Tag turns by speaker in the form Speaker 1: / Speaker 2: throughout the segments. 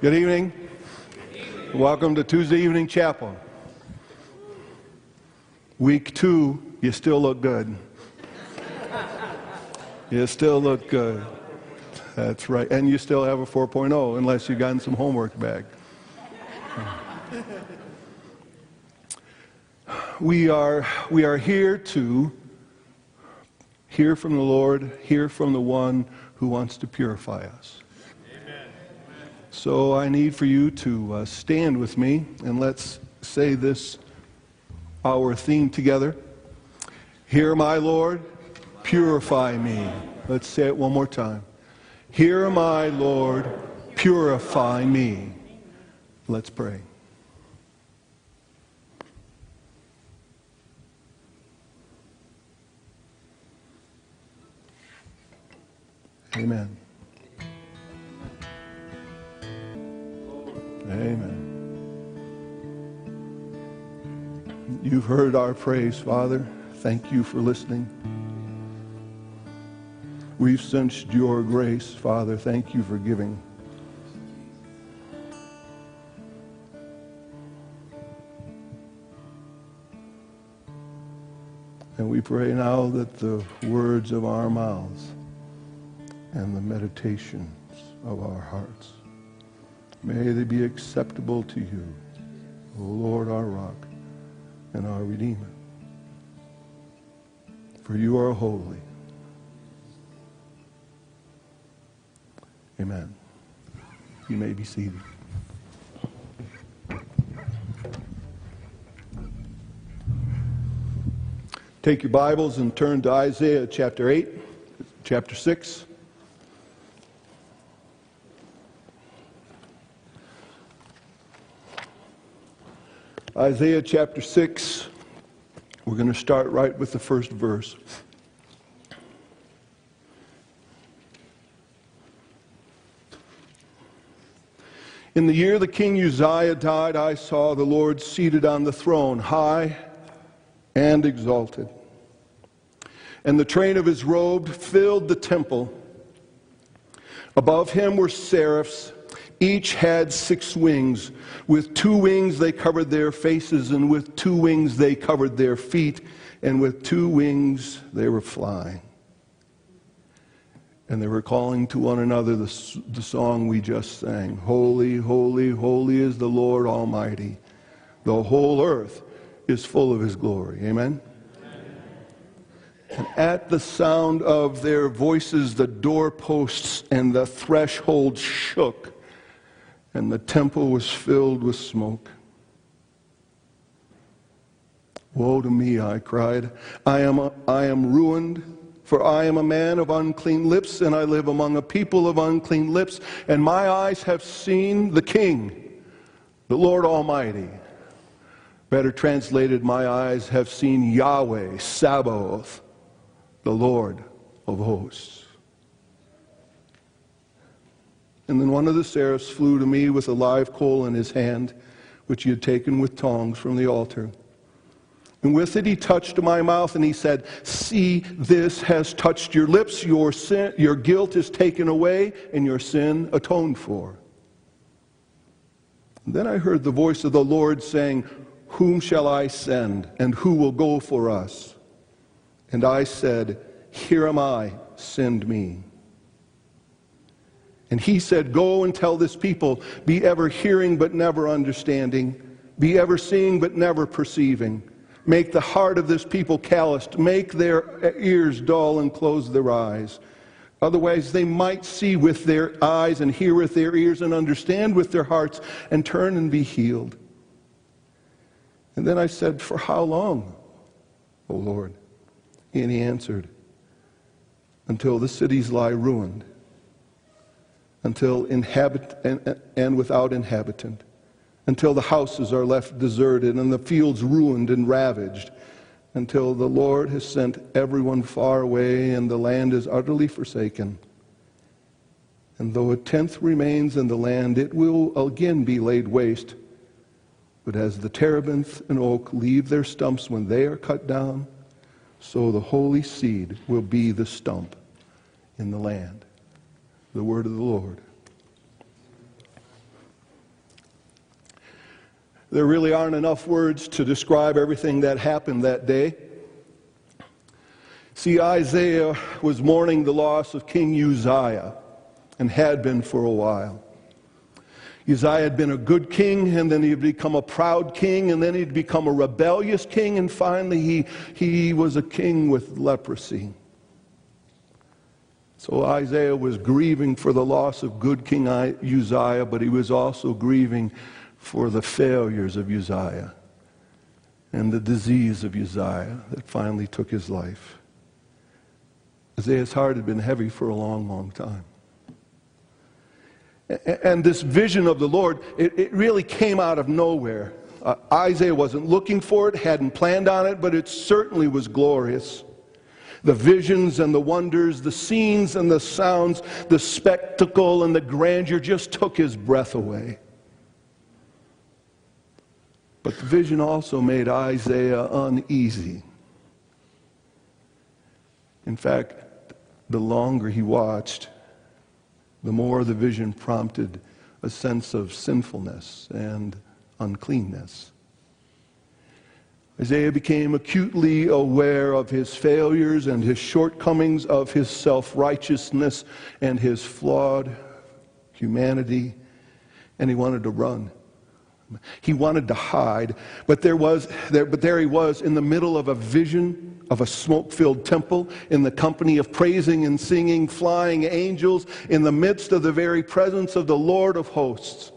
Speaker 1: Good evening. Welcome to Tuesday Evening Chapel. Week two, you still look good. You still look good. That's right. And you still have a 4.0 unless you've gotten some homework back. We are, we are here to hear from the Lord, hear from the one who wants to purify us. So I need for you to uh, stand with me and let's say this, our theme together. Hear my Lord, purify me. Let's say it one more time. Hear my Lord, purify me. Let's pray. Amen. Amen. You've heard our praise, Father. Thank you for listening. We've sensed your grace, Father. Thank you for giving. And we pray now that the words of our mouths and the meditations of our hearts. May they be acceptable to you, O Lord, our rock and our Redeemer. For you are holy. Amen. You may be seated. Take your Bibles and turn to Isaiah chapter 8, chapter 6. Isaiah chapter 6. We're going to start right with the first verse. In the year the king Uzziah died, I saw the Lord seated on the throne, high and exalted. And the train of his robe filled the temple. Above him were seraphs. Each had six wings. With two wings they covered their faces, and with two wings they covered their feet, and with two wings they were flying. And they were calling to one another the, the song we just sang Holy, holy, holy is the Lord Almighty. The whole earth is full of his glory. Amen? And at the sound of their voices, the doorposts and the threshold shook and the temple was filled with smoke. Woe to me, I cried. I am, a, I am ruined, for I am a man of unclean lips, and I live among a people of unclean lips, and my eyes have seen the King, the Lord Almighty. Better translated, my eyes have seen Yahweh, Sabaoth, the Lord of hosts. And then one of the seraphs flew to me with a live coal in his hand, which he had taken with tongs from the altar. And with it he touched my mouth and he said, See, this has touched your lips. Your, sin, your guilt is taken away and your sin atoned for. And then I heard the voice of the Lord saying, Whom shall I send and who will go for us? And I said, Here am I, send me. And he said, Go and tell this people, be ever hearing but never understanding, be ever seeing but never perceiving. Make the heart of this people calloused, make their ears dull and close their eyes. Otherwise, they might see with their eyes and hear with their ears and understand with their hearts and turn and be healed. And then I said, For how long, O Lord? And he answered, Until the cities lie ruined until inhabit and, and without inhabitant, until the houses are left deserted and the fields ruined and ravaged, until the Lord has sent everyone far away and the land is utterly forsaken. And though a tenth remains in the land, it will again be laid waste. But as the terebinth and oak leave their stumps when they are cut down, so the holy seed will be the stump in the land the word of the Lord. There really aren't enough words to describe everything that happened that day. See, Isaiah was mourning the loss of King Uzziah and had been for a while. Uzziah had been a good king, and then he'd become a proud king, and then he'd become a rebellious king, and finally he, he was a king with leprosy. So Isaiah was grieving for the loss of good King Uzziah, but he was also grieving for the failures of Uzziah and the disease of Uzziah that finally took his life. Isaiah's heart had been heavy for a long, long time. And this vision of the Lord, it, it really came out of nowhere. Uh, Isaiah wasn't looking for it, hadn't planned on it, but it certainly was glorious. The visions and the wonders, the scenes and the sounds, the spectacle and the grandeur just took his breath away. But the vision also made Isaiah uneasy. In fact, the longer he watched, the more the vision prompted a sense of sinfulness and uncleanness. Isaiah became acutely aware of his failures and his shortcomings, of his self righteousness and his flawed humanity, and he wanted to run. He wanted to hide, but there was there, but there he was in the middle of a vision of a smoke-filled temple, in the company of praising and singing flying angels, in the midst of the very presence of the Lord of hosts.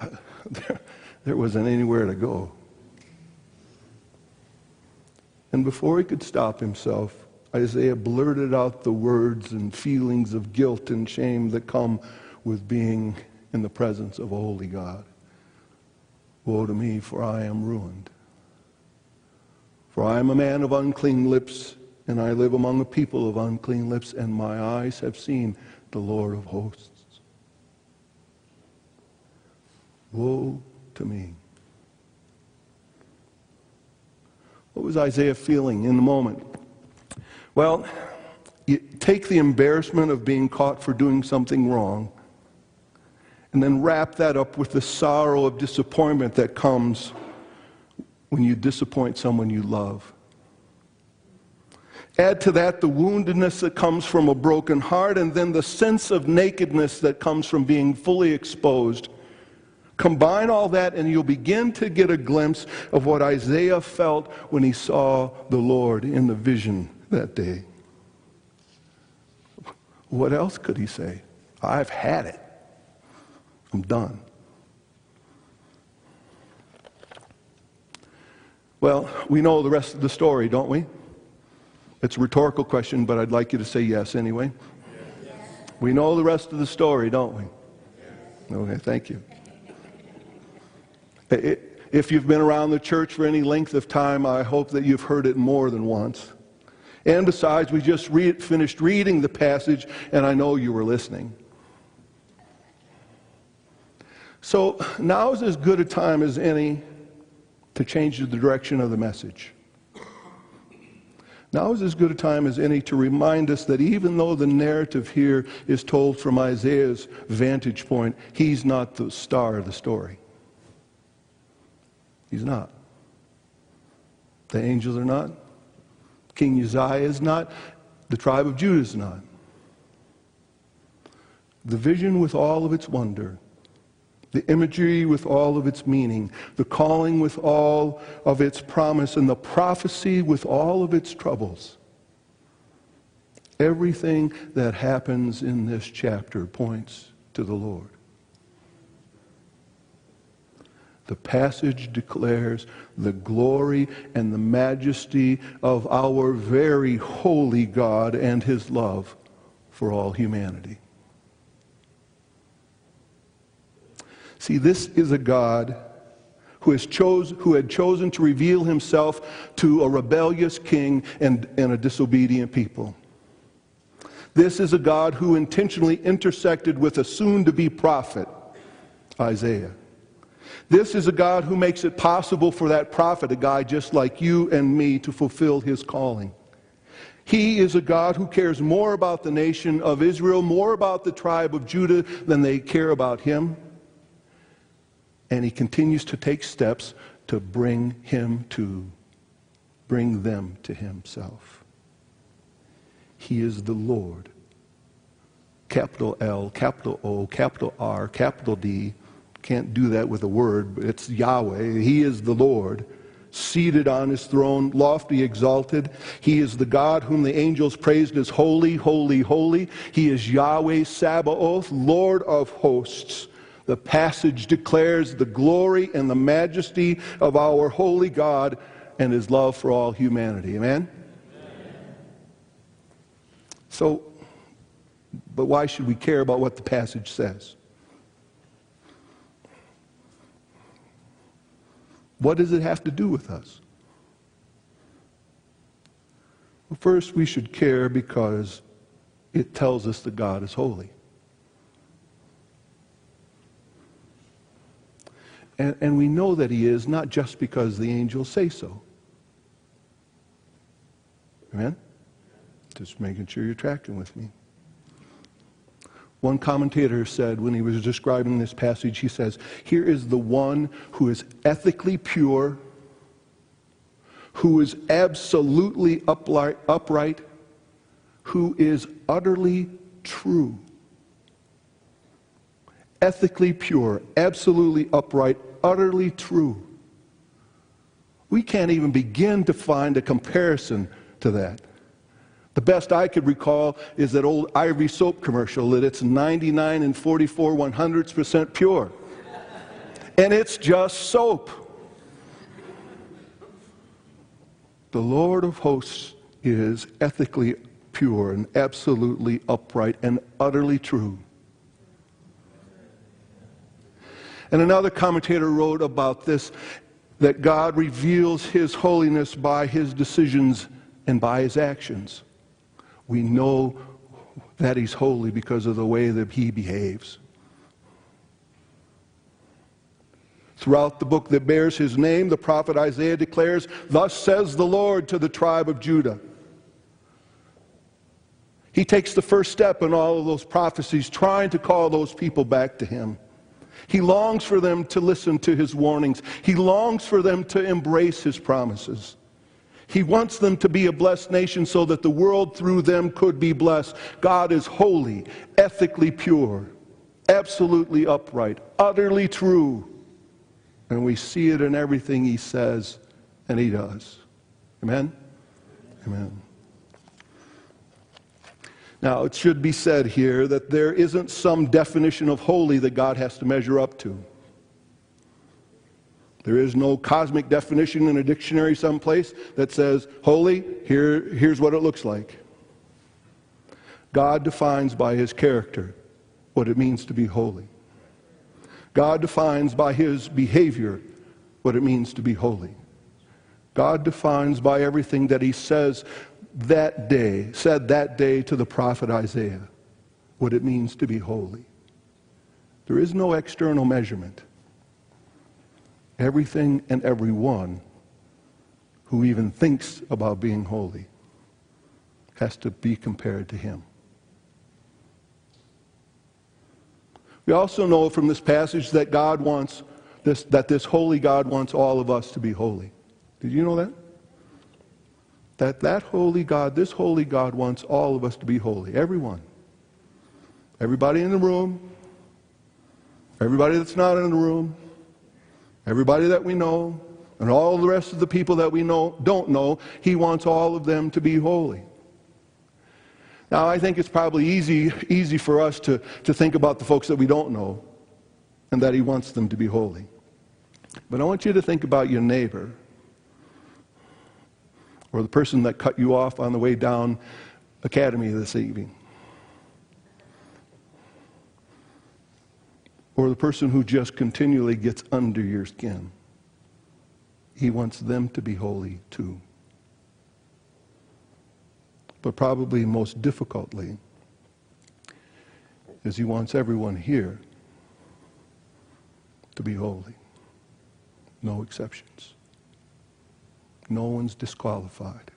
Speaker 1: There, there wasn't anywhere to go. And before he could stop himself, Isaiah blurted out the words and feelings of guilt and shame that come with being in the presence of a holy God. Woe to me, for I am ruined. For I am a man of unclean lips, and I live among a people of unclean lips, and my eyes have seen the Lord of hosts. Woe to me. What was Isaiah feeling in the moment? Well, take the embarrassment of being caught for doing something wrong and then wrap that up with the sorrow of disappointment that comes when you disappoint someone you love. Add to that the woundedness that comes from a broken heart, and then the sense of nakedness that comes from being fully exposed Combine all that, and you'll begin to get a glimpse of what Isaiah felt when he saw the Lord in the vision that day. What else could he say? I've had it. I'm done. Well, we know the rest of the story, don't we? It's a rhetorical question, but I'd like you to say yes anyway. Yes. We know the rest of the story, don't we? Yes. Okay, thank you. If you've been around the church for any length of time, I hope that you've heard it more than once. And besides, we just finished reading the passage, and I know you were listening. So now is as good a time as any to change the direction of the message. Now is as good a time as any to remind us that even though the narrative here is told from Isaiah's vantage point, he's not the star of the story. He's not. The angels are not. King Uzziah is not. The tribe of Judah is not. The vision with all of its wonder, the imagery with all of its meaning, the calling with all of its promise, and the prophecy with all of its troubles. Everything that happens in this chapter points to the Lord. The passage declares the glory and the majesty of our very holy God and his love for all humanity. See, this is a God who, has chose, who had chosen to reveal himself to a rebellious king and, and a disobedient people. This is a God who intentionally intersected with a soon to be prophet, Isaiah. This is a God who makes it possible for that prophet, a guy just like you and me, to fulfill his calling. He is a God who cares more about the nation of Israel, more about the tribe of Judah than they care about him. And he continues to take steps to bring him to, bring them to himself. He is the Lord. Capital L, capital O, capital R, capital D. Can't do that with a word, but it's Yahweh. He is the Lord seated on his throne, lofty, exalted. He is the God whom the angels praised as holy, holy, holy. He is Yahweh Sabaoth, Lord of hosts. The passage declares the glory and the majesty of our holy God and his love for all humanity. Amen? Amen? So, but why should we care about what the passage says? What does it have to do with us? Well, first, we should care because it tells us that God is holy. And, and we know that he is not just because the angels say so. Amen? Just making sure you're tracking with me. One commentator said when he was describing this passage, he says, Here is the one who is ethically pure, who is absolutely upright, who is utterly true. Ethically pure, absolutely upright, utterly true. We can't even begin to find a comparison to that. The best I could recall is that old Ivory soap commercial that it's 99 and 44 one hundredths percent pure. And it's just soap. The Lord of hosts is ethically pure and absolutely upright and utterly true. And another commentator wrote about this that God reveals his holiness by his decisions and by his actions. We know that he's holy because of the way that he behaves. Throughout the book that bears his name, the prophet Isaiah declares, Thus says the Lord to the tribe of Judah. He takes the first step in all of those prophecies, trying to call those people back to him. He longs for them to listen to his warnings. He longs for them to embrace his promises. He wants them to be a blessed nation so that the world through them could be blessed. God is holy, ethically pure, absolutely upright, utterly true. And we see it in everything he says and he does. Amen? Amen. Now, it should be said here that there isn't some definition of holy that God has to measure up to. There is no cosmic definition in a dictionary someplace that says, holy, here, here's what it looks like. God defines by his character what it means to be holy. God defines by his behavior what it means to be holy. God defines by everything that he says that day, said that day to the prophet Isaiah, what it means to be holy. There is no external measurement. Everything and everyone who even thinks about being holy has to be compared to him. We also know from this passage that God wants this, that this holy God wants all of us to be holy. Did you know that? that that holy God, this holy God wants all of us to be holy. Everyone. Everybody in the room. Everybody that's not in the room. Everybody that we know. And all the rest of the people that we know don't know. He wants all of them to be holy. Now, I think it's probably easy, easy for us to, to think about the folks that we don't know and that he wants them to be holy. But I want you to think about your neighbor or the person that cut you off on the way down Academy this evening, or the person who just continually gets under your skin. He wants them to be holy too. But probably most difficultly is he wants everyone here to be holy. No exceptions. No one's disqualified.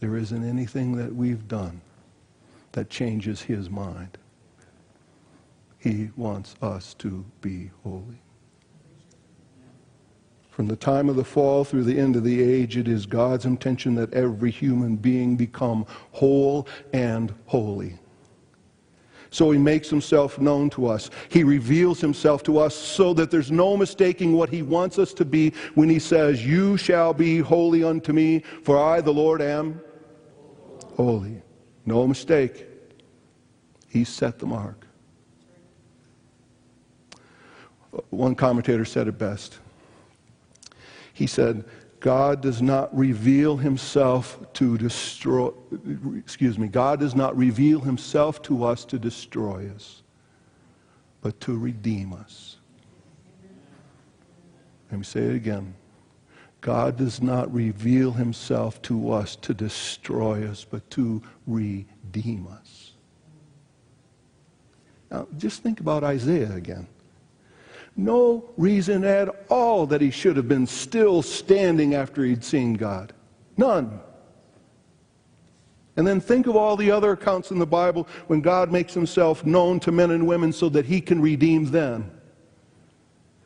Speaker 1: There isn't anything that we've done that changes his mind. He wants us to be holy. From the time of the fall through the end of the age, it is God's intention that every human being become whole and holy. So he makes himself known to us. He reveals himself to us so that there's no mistaking what he wants us to be when he says, You shall be holy unto me, for I, the Lord, am holy. No mistake. He set the mark. One commentator said it best. He said, God does not reveal himself to destroy, excuse me, God does not reveal himself to us to destroy us, but to redeem us. Let me say it again. God does not reveal himself to us to destroy us, but to redeem us. Now, just think about Isaiah again no reason at all that he should have been still standing after he'd seen God. None. And then think of all the other accounts in the Bible when God makes himself known to men and women so that he can redeem them.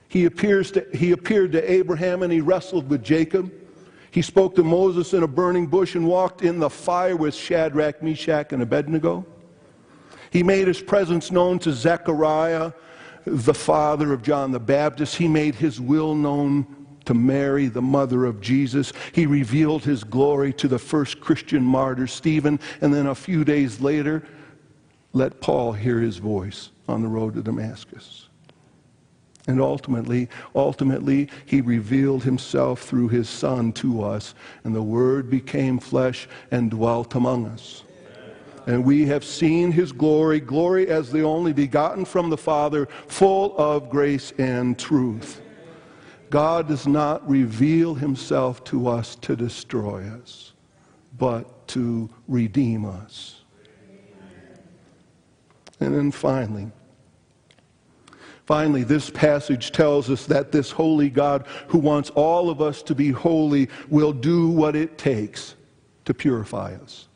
Speaker 1: He, appears to, he appeared to Abraham and he wrestled with Jacob. He spoke to Moses in a burning bush and walked in the fire with Shadrach, Meshach, and Abednego. He made his presence known to Zechariah the father of John the Baptist. He made his will known to Mary, the mother of Jesus. He revealed his glory to the first Christian martyr, Stephen, and then a few days later, let Paul hear his voice on the road to Damascus. And ultimately, ultimately, he revealed himself through his Son to us, and the Word became flesh and dwelt among us. And we have seen his glory, glory as the only begotten from the Father, full of grace and truth. God does not reveal himself to us to destroy us, but to redeem us. And then finally, Finally, this passage tells us that this holy God who wants all of us to be holy will do what it takes to purify us.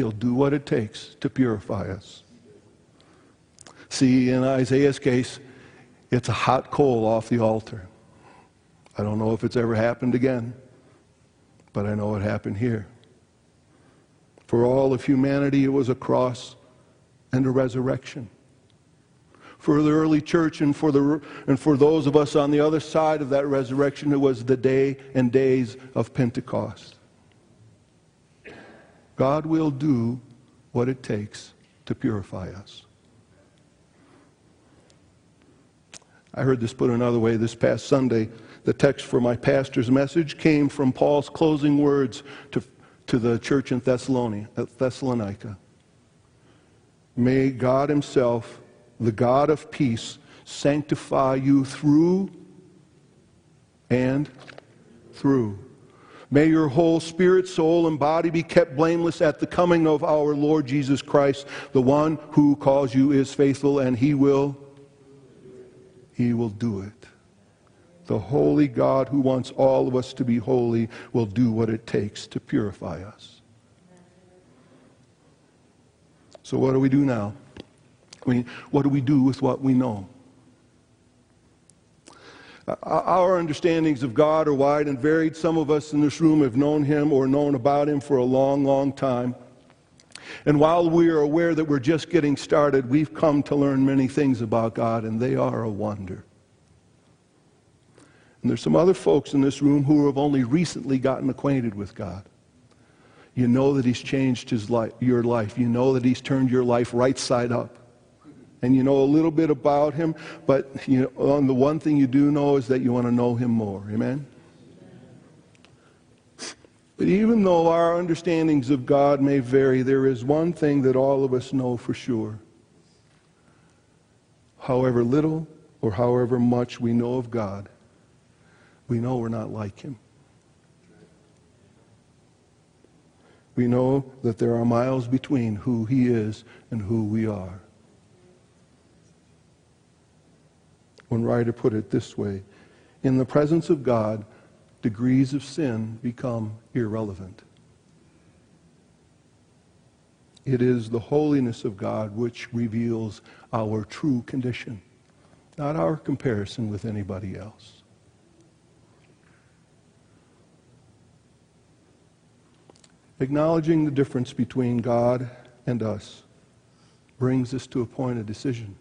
Speaker 1: He'll do what it takes to purify us. See, in Isaiah's case, it's a hot coal off the altar. I don't know if it's ever happened again, but I know it happened here. For all of humanity, it was a cross and a resurrection. For the early church and for, the, and for those of us on the other side of that resurrection, it was the day and days of Pentecost. God will do what it takes to purify us. I heard this put another way this past Sunday. The text for my pastor's message came from Paul's closing words to, to the church in Thessalonica. May God Himself, the God of peace, sanctify you through and through May your whole spirit, soul, and body be kept blameless at the coming of our Lord Jesus Christ. The one who calls you is faithful, and he will he will do it. The holy God who wants all of us to be holy will do what it takes to purify us. So what do we do now? I mean, what do we do with what we know? Our understandings of God are wide and varied. Some of us in this room have known Him or known about Him for a long, long time. And while we are aware that we're just getting started, we've come to learn many things about God, and they are a wonder. And there's some other folks in this room who have only recently gotten acquainted with God. You know that He's changed his life, your life. You know that He's turned your life right side up and you know a little bit about him, but you know, on the one thing you do know is that you want to know him more. Amen? But even though our understandings of God may vary, there is one thing that all of us know for sure. However little or however much we know of God, we know we're not like him. We know that there are miles between who he is and who we are. One writer put it this way In the presence of God, degrees of sin become irrelevant. It is the holiness of God which reveals our true condition, not our comparison with anybody else. Acknowledging the difference between God and us brings us to a point of decision.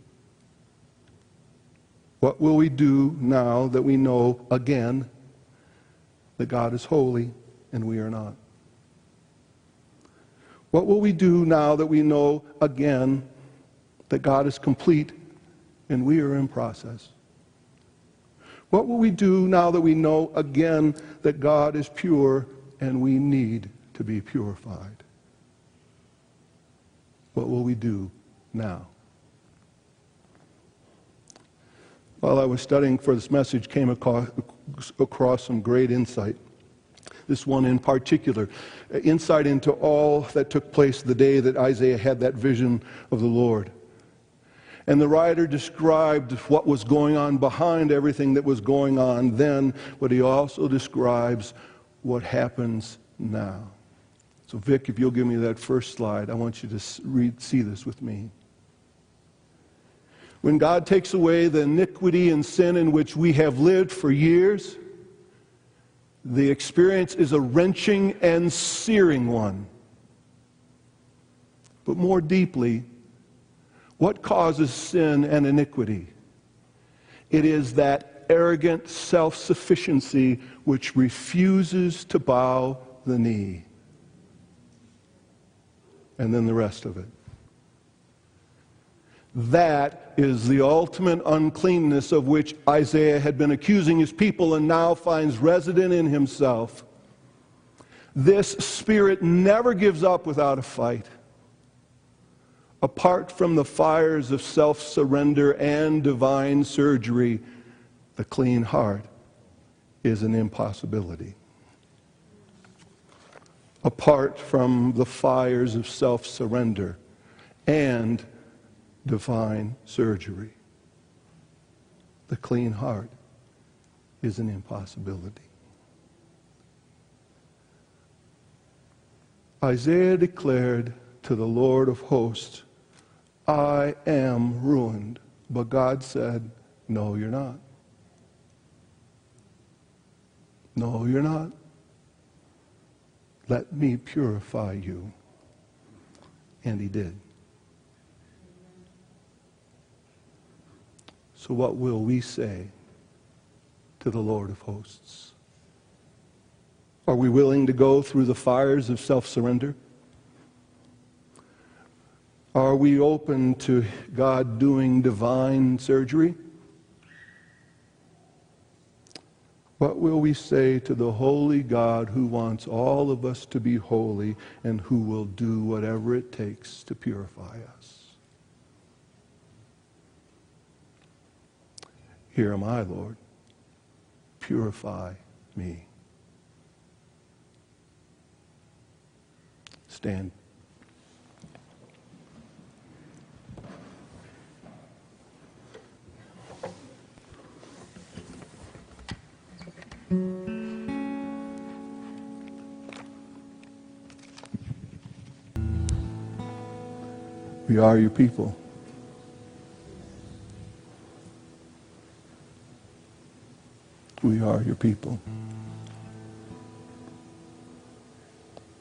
Speaker 1: What will we do now that we know again that God is holy and we are not? What will we do now that we know again that God is complete and we are in process? What will we do now that we know again that God is pure and we need to be purified? What will we do now? While I was studying for this message, came across, across some great insight. This one in particular, uh, insight into all that took place the day that Isaiah had that vision of the Lord. And the writer described what was going on behind everything that was going on then, but he also describes what happens now. So, Vic, if you'll give me that first slide, I want you to read, see this with me. When God takes away the iniquity and sin in which we have lived for years, the experience is a wrenching and searing one. But more deeply, what causes sin and iniquity? It is that arrogant self sufficiency which refuses to bow the knee. And then the rest of it. That is the ultimate uncleanness of which Isaiah had been accusing his people and now finds resident in himself. This spirit never gives up without a fight apart from the fires of self surrender and divine surgery, the clean heart is an impossibility. Apart from the fires of self surrender and divine surgery, the clean heart is an impossibility. Isaiah declared to the Lord of hosts, I am ruined. But God said, No, you're not. No, you're not. Let me purify you. And he did. So, what will we say to the Lord of hosts? Are we willing to go through the fires of self surrender? Are we open to God doing divine surgery? What will we say to the holy God who wants all of us to be holy and who will do whatever it takes to purify us? Here am I, Lord. Purify me. Stand. We are your people. We are your people.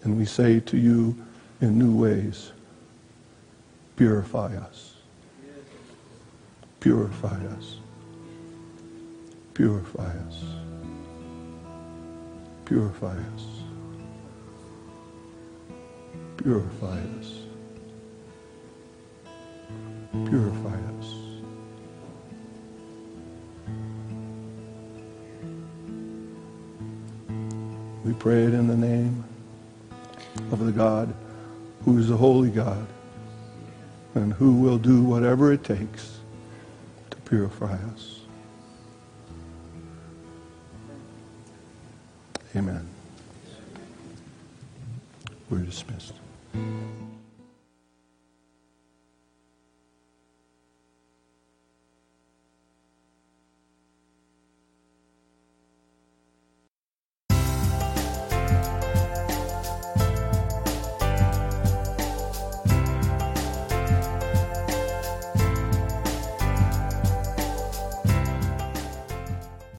Speaker 1: And we say to you in new ways, purify us. Purify us. Purify us. Purify us. Purify us. Purify us. We pray it in the name of the God who is a holy God and who will do whatever it takes to purify us. Amen. We're dismissed.